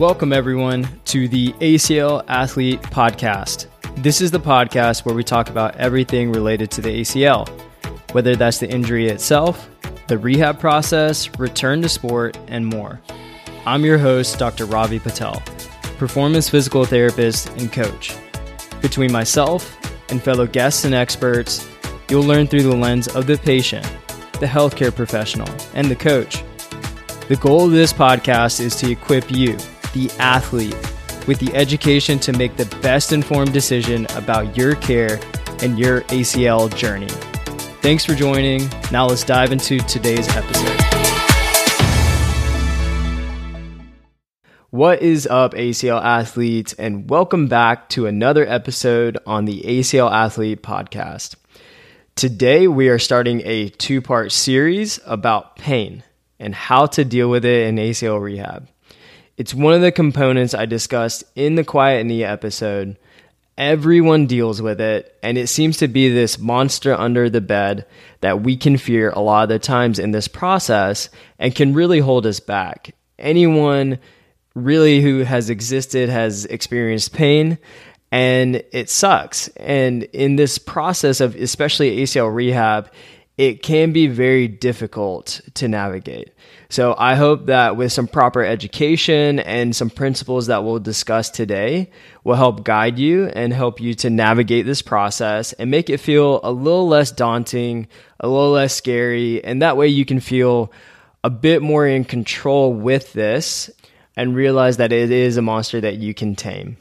Welcome, everyone, to the ACL Athlete Podcast. This is the podcast where we talk about everything related to the ACL, whether that's the injury itself, the rehab process, return to sport, and more. I'm your host, Dr. Ravi Patel, performance physical therapist and coach. Between myself and fellow guests and experts, you'll learn through the lens of the patient, the healthcare professional, and the coach. The goal of this podcast is to equip you the athlete with the education to make the best informed decision about your care and your ACL journey. Thanks for joining. Now let's dive into today's episode. What is up, ACL athletes, and welcome back to another episode on the ACL Athlete podcast. Today, we are starting a two part series about pain and how to deal with it in ACL rehab. It's one of the components I discussed in the Quiet Knee episode. Everyone deals with it, and it seems to be this monster under the bed that we can fear a lot of the times in this process and can really hold us back. Anyone really who has existed has experienced pain and it sucks. And in this process of especially ACL rehab, it can be very difficult to navigate. So I hope that with some proper education and some principles that we'll discuss today will help guide you and help you to navigate this process and make it feel a little less daunting, a little less scary, and that way you can feel a bit more in control with this and realize that it is a monster that you can tame.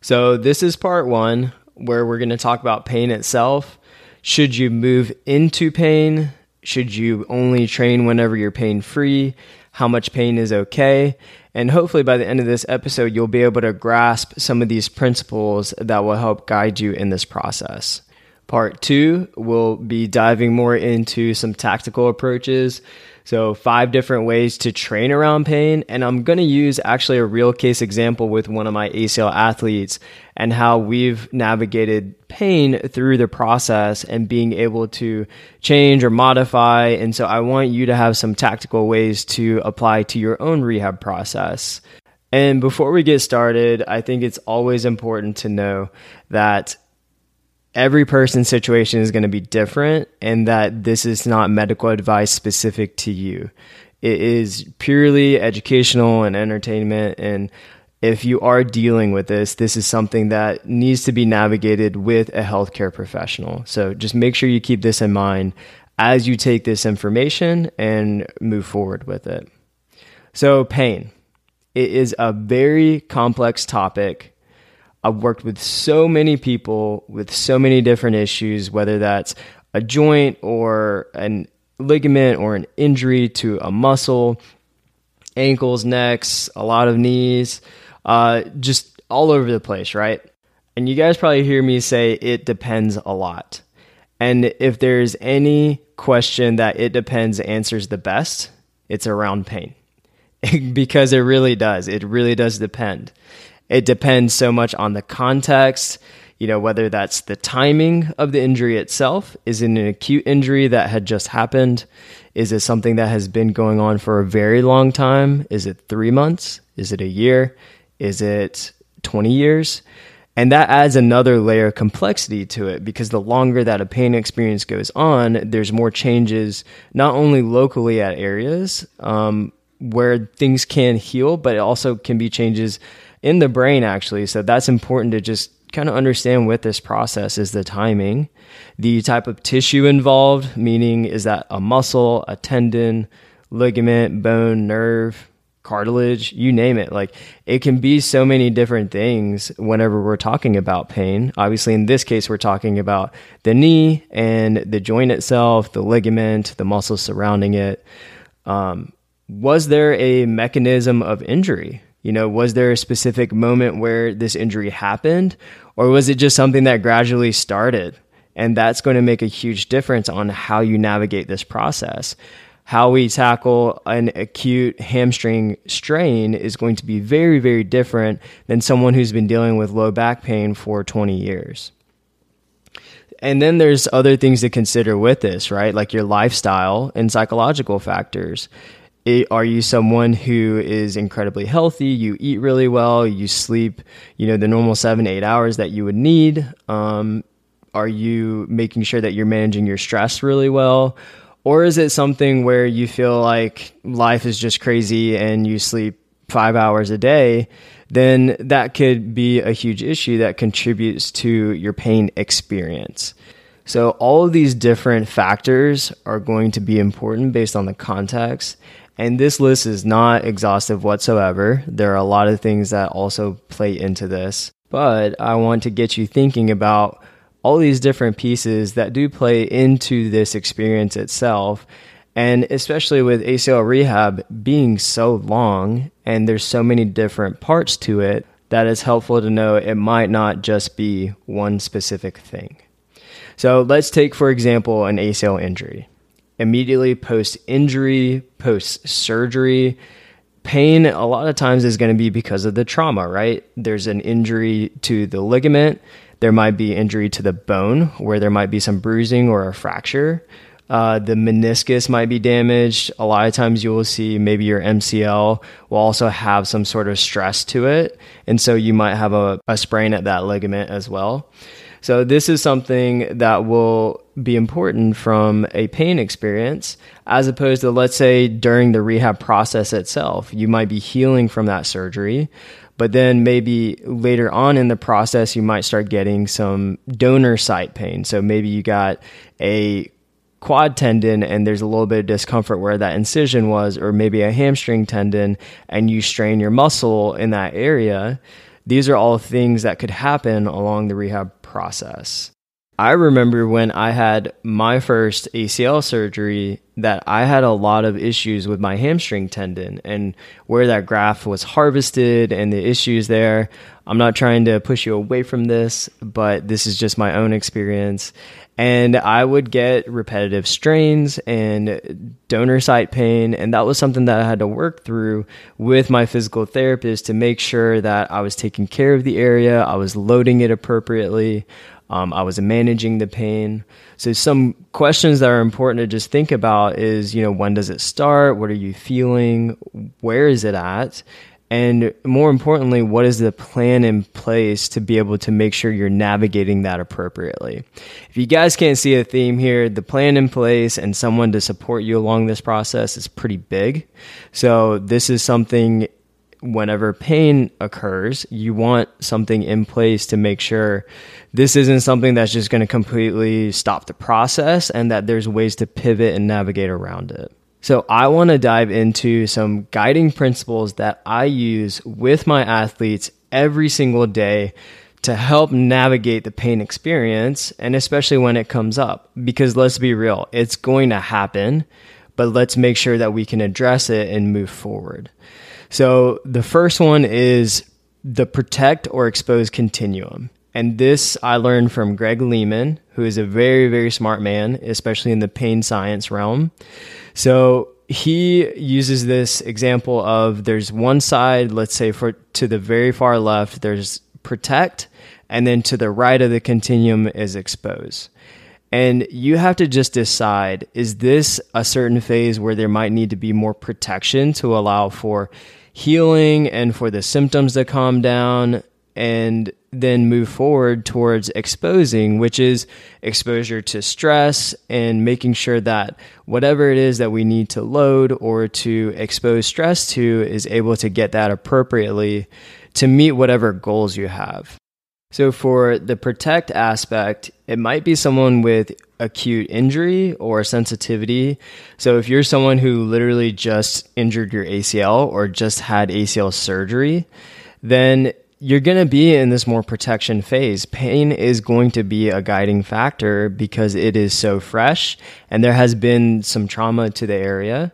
So this is part 1 where we're going to talk about pain itself. Should you move into pain? Should you only train whenever you're pain free? How much pain is okay? And hopefully, by the end of this episode, you'll be able to grasp some of these principles that will help guide you in this process. Part two, we'll be diving more into some tactical approaches so, five different ways to train around pain. And I'm going to use actually a real case example with one of my ACL athletes and how we've navigated pain through the process and being able to change or modify. And so, I want you to have some tactical ways to apply to your own rehab process. And before we get started, I think it's always important to know that every person's situation is going to be different and that this is not medical advice specific to you. It is purely educational and entertainment. And if you are dealing with this, this is something that needs to be navigated with a healthcare professional. So just make sure you keep this in mind as you take this information and move forward with it. So, pain. It is a very complex topic I've worked with so many people with so many different issues, whether that's a joint or an ligament or an injury to a muscle, ankles, necks, a lot of knees, uh, just all over the place, right? And you guys probably hear me say it depends a lot. And if there's any question that it depends answers the best, it's around pain. because it really does. It really does depend it depends so much on the context, you know, whether that's the timing of the injury itself. Is it an acute injury that had just happened? Is it something that has been going on for a very long time? Is it three months? Is it a year? Is it 20 years? And that adds another layer of complexity to it because the longer that a pain experience goes on, there's more changes, not only locally at areas um, where things can heal, but it also can be changes in the brain actually. So that's important to just kind of understand with this process is the timing, the type of tissue involved, meaning is that a muscle, a tendon, ligament, bone, nerve, cartilage, you name it. Like it can be so many different things whenever we're talking about pain. Obviously, in this case, we're talking about the knee and the joint itself, the ligament, the muscles surrounding it. Um, was there a mechanism of injury? You know, was there a specific moment where this injury happened, or was it just something that gradually started? And that's going to make a huge difference on how you navigate this process. how we tackle an acute hamstring strain is going to be very, very different than someone who's been dealing with low back pain for 20 years. And then there's other things to consider with this, right? Like your lifestyle and psychological factors. Are you someone who is incredibly healthy? You eat really well. You sleep, you know, the normal seven, eight hours that you would need. Um, are you making sure that you're managing your stress really well? Or is it something where you feel like life is just crazy and you sleep five hours a day? Then that could be a huge issue that contributes to your pain experience. So, all of these different factors are going to be important based on the context. And this list is not exhaustive whatsoever. There are a lot of things that also play into this. But I want to get you thinking about all these different pieces that do play into this experience itself. And especially with ACL rehab being so long and there's so many different parts to it, that it's helpful to know it might not just be one specific thing. So let's take, for example, an ACL injury. Immediately post injury, post surgery, pain a lot of times is going to be because of the trauma, right? There's an injury to the ligament, there might be injury to the bone where there might be some bruising or a fracture. Uh, the meniscus might be damaged. A lot of times you will see maybe your MCL will also have some sort of stress to it. And so you might have a, a sprain at that ligament as well. So, this is something that will be important from a pain experience, as opposed to, let's say, during the rehab process itself. You might be healing from that surgery, but then maybe later on in the process, you might start getting some donor site pain. So, maybe you got a quad tendon and there's a little bit of discomfort where that incision was, or maybe a hamstring tendon and you strain your muscle in that area. These are all things that could happen along the rehab process. I remember when I had my first ACL surgery that I had a lot of issues with my hamstring tendon and where that graft was harvested and the issues there. I'm not trying to push you away from this, but this is just my own experience. And I would get repetitive strains and donor site pain. And that was something that I had to work through with my physical therapist to make sure that I was taking care of the area, I was loading it appropriately. Um, I was managing the pain. So some questions that are important to just think about is, you know, when does it start? What are you feeling? Where is it at? And more importantly, what is the plan in place to be able to make sure you're navigating that appropriately? If you guys can't see a theme here, the plan in place and someone to support you along this process is pretty big. So this is something whenever pain occurs, you want something in place to make sure this isn't something that's just going to completely stop the process and that there's ways to pivot and navigate around it. So, I want to dive into some guiding principles that I use with my athletes every single day to help navigate the pain experience, and especially when it comes up. Because let's be real, it's going to happen, but let's make sure that we can address it and move forward. So the first one is the protect or expose continuum. And this I learned from Greg Lehman, who is a very, very smart man, especially in the pain science realm. So he uses this example of there's one side, let's say for to the very far left, there's protect, and then to the right of the continuum is expose. And you have to just decide is this a certain phase where there might need to be more protection to allow for healing and for the symptoms to calm down and then move forward towards exposing, which is exposure to stress and making sure that whatever it is that we need to load or to expose stress to is able to get that appropriately to meet whatever goals you have. So, for the protect aspect, it might be someone with acute injury or sensitivity. So, if you're someone who literally just injured your ACL or just had ACL surgery, then you're going to be in this more protection phase. Pain is going to be a guiding factor because it is so fresh and there has been some trauma to the area.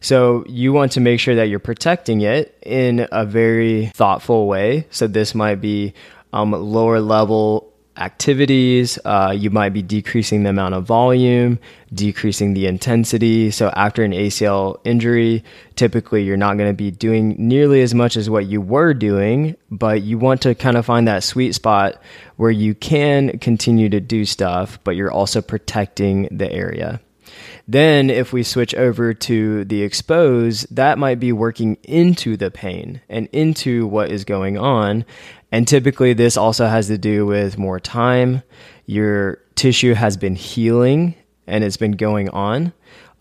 So you want to make sure that you're protecting it in a very thoughtful way. So this might be um, lower level activities. Uh, you might be decreasing the amount of volume, decreasing the intensity. So, after an ACL injury, typically you're not going to be doing nearly as much as what you were doing, but you want to kind of find that sweet spot where you can continue to do stuff, but you're also protecting the area. Then, if we switch over to the expose, that might be working into the pain and into what is going on. And typically, this also has to do with more time. Your tissue has been healing and it's been going on.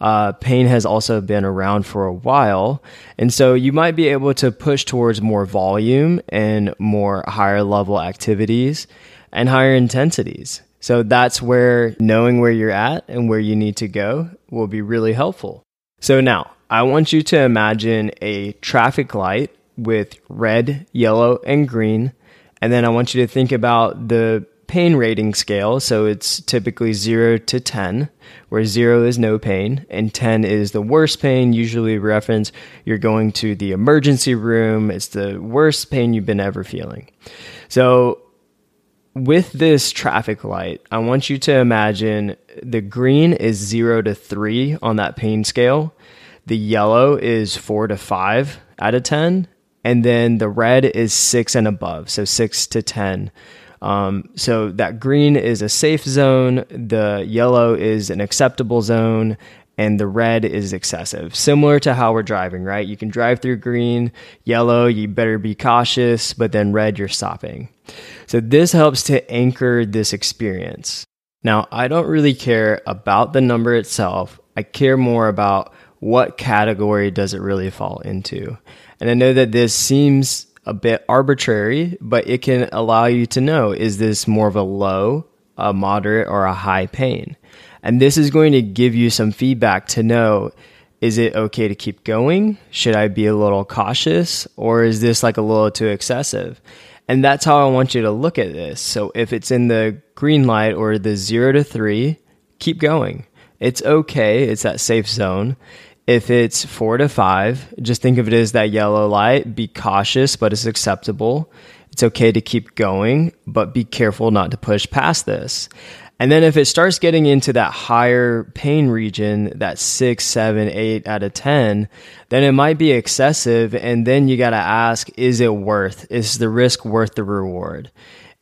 Uh, pain has also been around for a while. And so you might be able to push towards more volume and more higher level activities and higher intensities. So that's where knowing where you're at and where you need to go will be really helpful. So now I want you to imagine a traffic light with red, yellow, and green. And then I want you to think about the pain rating scale. So it's typically 0 to 10, where 0 is no pain and 10 is the worst pain. Usually, reference you're going to the emergency room. It's the worst pain you've been ever feeling. So, with this traffic light, I want you to imagine the green is 0 to 3 on that pain scale. The yellow is 4 to 5 out of 10 and then the red is six and above, so six to 10. Um, so that green is a safe zone, the yellow is an acceptable zone, and the red is excessive. Similar to how we're driving, right? You can drive through green, yellow, you better be cautious, but then red, you're stopping. So this helps to anchor this experience. Now, I don't really care about the number itself. I care more about what category does it really fall into. And I know that this seems a bit arbitrary, but it can allow you to know is this more of a low, a moderate, or a high pain? And this is going to give you some feedback to know is it okay to keep going? Should I be a little cautious? Or is this like a little too excessive? And that's how I want you to look at this. So if it's in the green light or the zero to three, keep going. It's okay. It's that safe zone. If it's four to five, just think of it as that yellow light. Be cautious, but it's acceptable. It's okay to keep going, but be careful not to push past this. And then if it starts getting into that higher pain region, that six, seven, eight out of 10, then it might be excessive. And then you got to ask, is it worth, is the risk worth the reward?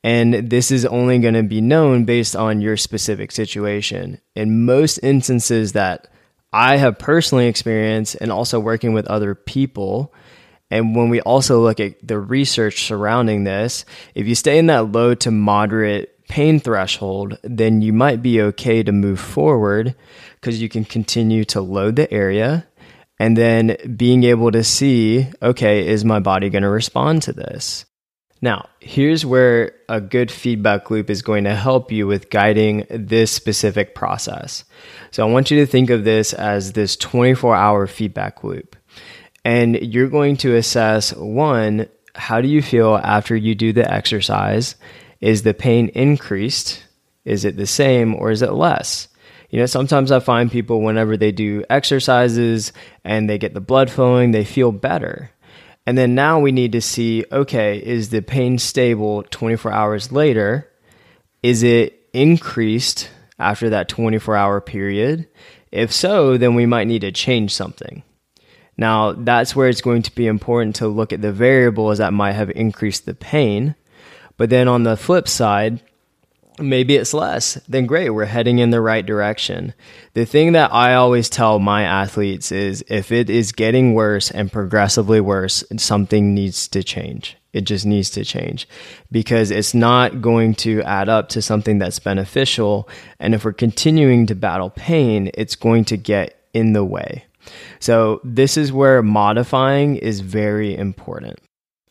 And this is only going to be known based on your specific situation. In most instances that I have personally experienced and also working with other people. And when we also look at the research surrounding this, if you stay in that low to moderate pain threshold, then you might be okay to move forward because you can continue to load the area and then being able to see, okay, is my body going to respond to this? Now, here's where a good feedback loop is going to help you with guiding this specific process. So, I want you to think of this as this 24 hour feedback loop. And you're going to assess one, how do you feel after you do the exercise? Is the pain increased? Is it the same or is it less? You know, sometimes I find people whenever they do exercises and they get the blood flowing, they feel better. And then now we need to see okay, is the pain stable 24 hours later? Is it increased after that 24 hour period? If so, then we might need to change something. Now, that's where it's going to be important to look at the variables that might have increased the pain. But then on the flip side, maybe it's less, then great, we're heading in the right direction. The thing that I always tell my athletes is if it is getting worse and progressively worse, something needs to change. It just needs to change because it's not going to add up to something that's beneficial. And if we're continuing to battle pain, it's going to get in the way. So, this is where modifying is very important.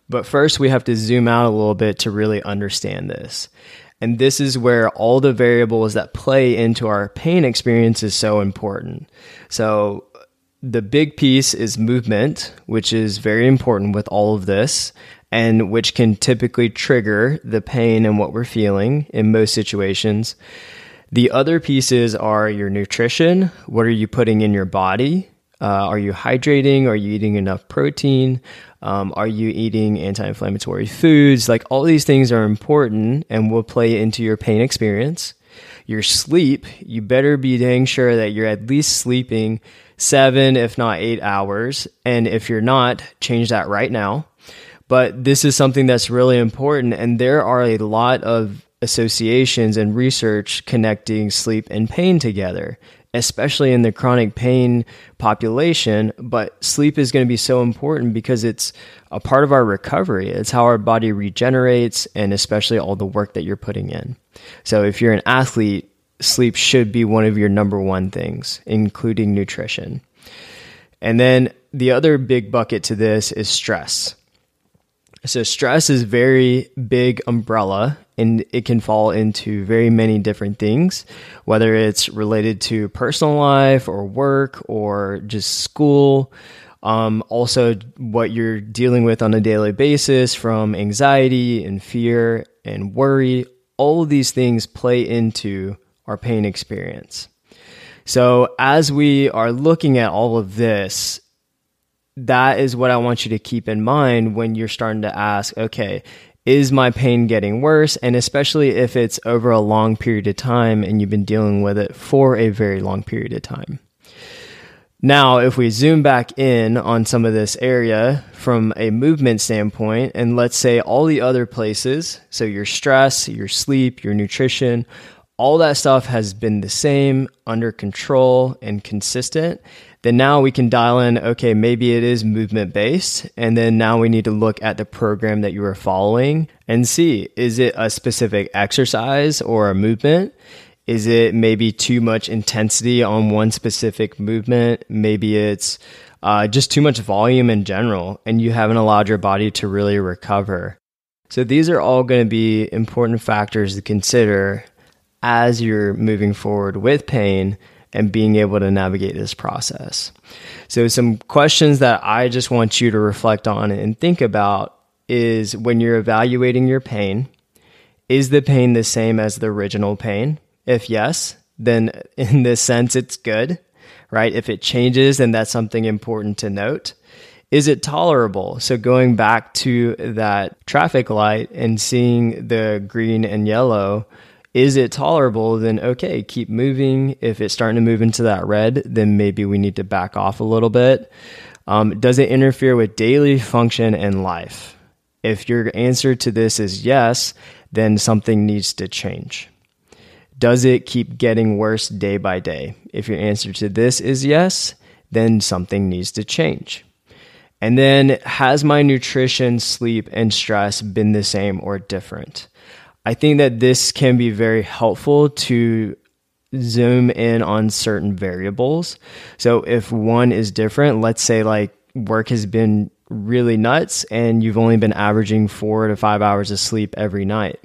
But first, we have to zoom out a little bit to really understand this. And this is where all the variables that play into our pain experience is so important. So, the big piece is movement, which is very important with all of this, and which can typically trigger the pain and what we're feeling in most situations. The other pieces are your nutrition. What are you putting in your body? Uh, are you hydrating? Are you eating enough protein? Um, are you eating anti inflammatory foods? Like all these things are important and will play into your pain experience. Your sleep, you better be dang sure that you're at least sleeping seven, if not eight hours. And if you're not, change that right now. But this is something that's really important. And there are a lot of associations and research connecting sleep and pain together especially in the chronic pain population. But sleep is going to be so important because it's a part of our recovery. It's how our body regenerates, and especially all the work that you're putting in. So if you're an athlete, sleep should be one of your number one things, including nutrition. And then the other big bucket to this is stress. So stress is very big umbrella and it can fall into very many different things, whether it's related to personal life or work or just school. Um, also, what you're dealing with on a daily basis from anxiety and fear and worry, all of these things play into our pain experience. So, as we are looking at all of this, that is what I want you to keep in mind when you're starting to ask, okay, is my pain getting worse? And especially if it's over a long period of time and you've been dealing with it for a very long period of time. Now, if we zoom back in on some of this area from a movement standpoint, and let's say all the other places, so your stress, your sleep, your nutrition, all that stuff has been the same, under control, and consistent then now we can dial in, okay, maybe it is movement based. And then now we need to look at the program that you are following and see, is it a specific exercise or a movement? Is it maybe too much intensity on one specific movement? Maybe it's uh, just too much volume in general, and you haven't allowed your body to really recover. So, these are all going to be important factors to consider as you're moving forward with pain and being able to navigate this process. So, some questions that I just want you to reflect on and think about is when you're evaluating your pain, is the pain the same as the original pain? If yes, then in this sense, it's good, right? If it changes, then that's something important to note. Is it tolerable? So, going back to that traffic light and seeing the green and yellow, is it tolerable? Then okay, keep moving. If it's starting to move into that red, then maybe we need to back off a little bit. Um, does it interfere with daily function and life? If your answer to this is yes, then something needs to change. Does it keep getting worse day by day? If your answer to this is yes, then something needs to change. And then, has my nutrition, sleep, and stress been the same or different? I think that this can be very helpful to zoom in on certain variables. So if one is different, let's say like work has been really nuts and you've only been averaging four to five hours of sleep every night,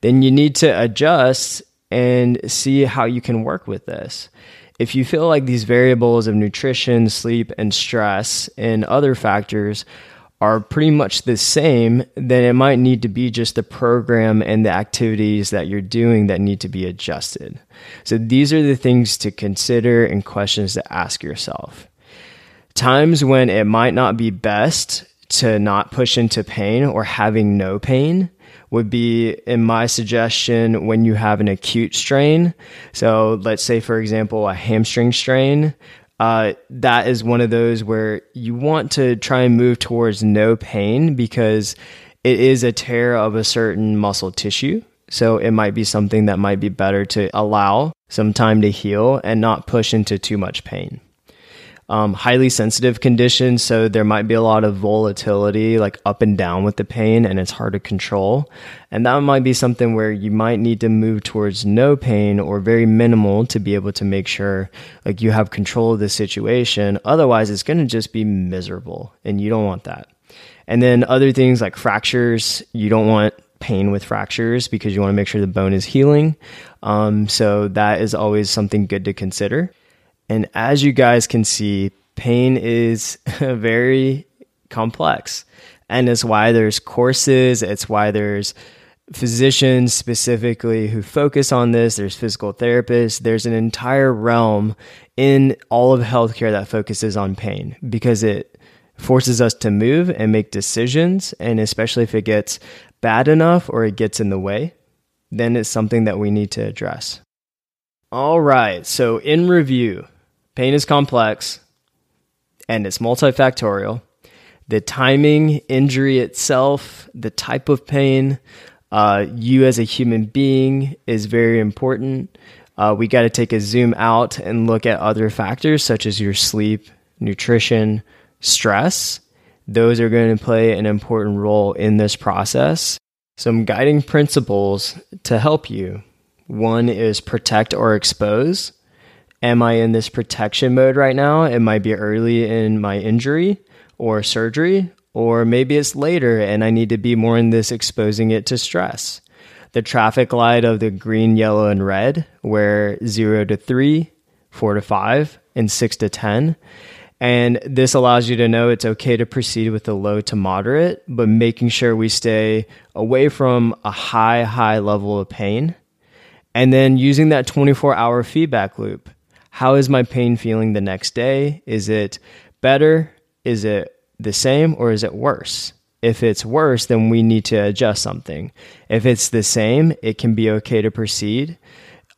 then you need to adjust and see how you can work with this. If you feel like these variables of nutrition, sleep, and stress and other factors are pretty much the same, then it might need to be just the program and the activities that you're doing that need to be adjusted. So these are the things to consider and questions to ask yourself. Times when it might not be best to not push into pain or having no pain would be in my suggestion when you have an acute strain. So let's say, for example, a hamstring strain uh, that is one of those where you want to try and move towards no pain because it is a tear of a certain muscle tissue. So it might be something that might be better to allow some time to heal and not push into too much pain um, highly sensitive condition. So there might be a lot of volatility, like up and down with the pain, and it's hard to control. And that might be something where you might need to move towards no pain or very minimal to be able to make sure like you have control of the situation. Otherwise, it's going to just be miserable, and you don't want that. And then other things like fractures, you don't want pain with fractures because you want to make sure the bone is healing. Um, so that is always something good to consider. And as you guys can see, pain is very complex. And it's why there's courses, it's why there's physicians specifically who focus on this, there's physical therapists, there's an entire realm in all of healthcare that focuses on pain because it forces us to move and make decisions. And especially if it gets bad enough or it gets in the way, then it's something that we need to address. All right, so in review, pain is complex and it's multifactorial. The timing, injury itself, the type of pain, uh, you as a human being is very important. Uh, we got to take a zoom out and look at other factors such as your sleep, nutrition, stress. Those are going to play an important role in this process. Some guiding principles to help you. One is protect or expose. Am I in this protection mode right now? It might be early in my injury or surgery, or maybe it's later and I need to be more in this exposing it to stress. The traffic light of the green, yellow, and red, where zero to three, four to five, and six to 10. And this allows you to know it's okay to proceed with the low to moderate, but making sure we stay away from a high, high level of pain. And then using that 24 hour feedback loop. How is my pain feeling the next day? Is it better? Is it the same or is it worse? If it's worse, then we need to adjust something. If it's the same, it can be okay to proceed.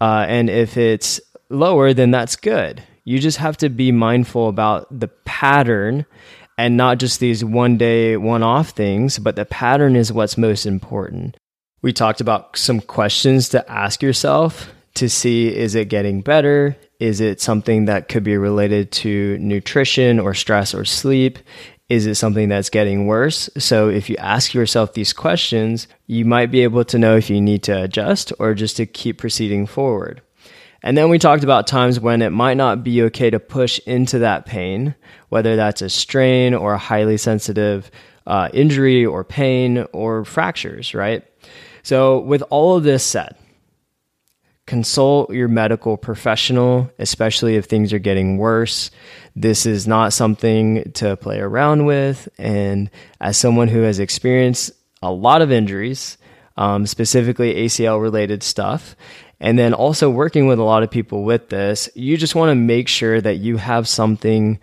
Uh, and if it's lower, then that's good. You just have to be mindful about the pattern and not just these one day, one off things, but the pattern is what's most important. We talked about some questions to ask yourself to see is it getting better? Is it something that could be related to nutrition or stress or sleep? Is it something that's getting worse? So, if you ask yourself these questions, you might be able to know if you need to adjust or just to keep proceeding forward. And then we talked about times when it might not be okay to push into that pain, whether that's a strain or a highly sensitive uh, injury or pain or fractures, right? So, with all of this said, consult your medical professional, especially if things are getting worse. This is not something to play around with. And as someone who has experienced a lot of injuries, um, specifically ACL related stuff, and then also working with a lot of people with this, you just want to make sure that you have something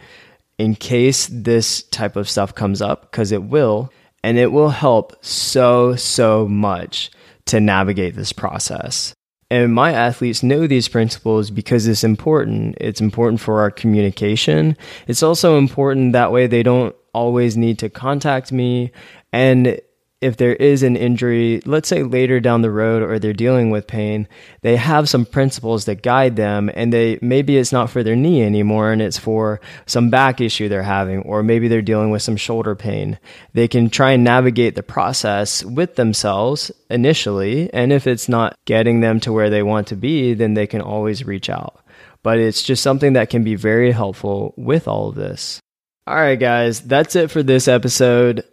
in case this type of stuff comes up, because it will, and it will help so, so much to navigate this process. And my athletes know these principles because it's important. It's important for our communication. It's also important that way they don't always need to contact me. And if there is an injury, let's say later down the road or they're dealing with pain, they have some principles that guide them and they maybe it's not for their knee anymore and it's for some back issue they're having or maybe they're dealing with some shoulder pain. They can try and navigate the process with themselves initially and if it's not getting them to where they want to be, then they can always reach out. But it's just something that can be very helpful with all of this. All right, guys, that's it for this episode.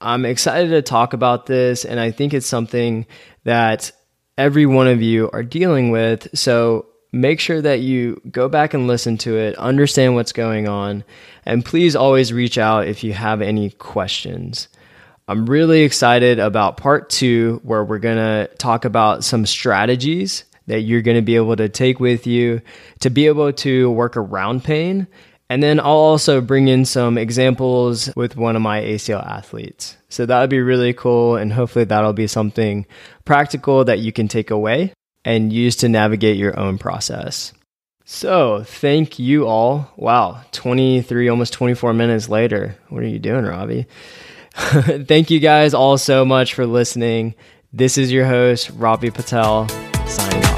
I'm excited to talk about this, and I think it's something that every one of you are dealing with. So make sure that you go back and listen to it, understand what's going on, and please always reach out if you have any questions. I'm really excited about part two, where we're going to talk about some strategies that you're going to be able to take with you to be able to work around pain and then I'll also bring in some examples with one of my ACL athletes. So that would be really cool. And hopefully that'll be something practical that you can take away and use to navigate your own process. So thank you all. Wow, 23, almost 24 minutes later. What are you doing, Ravi? thank you guys all so much for listening. This is your host, Ravi Patel, signing off.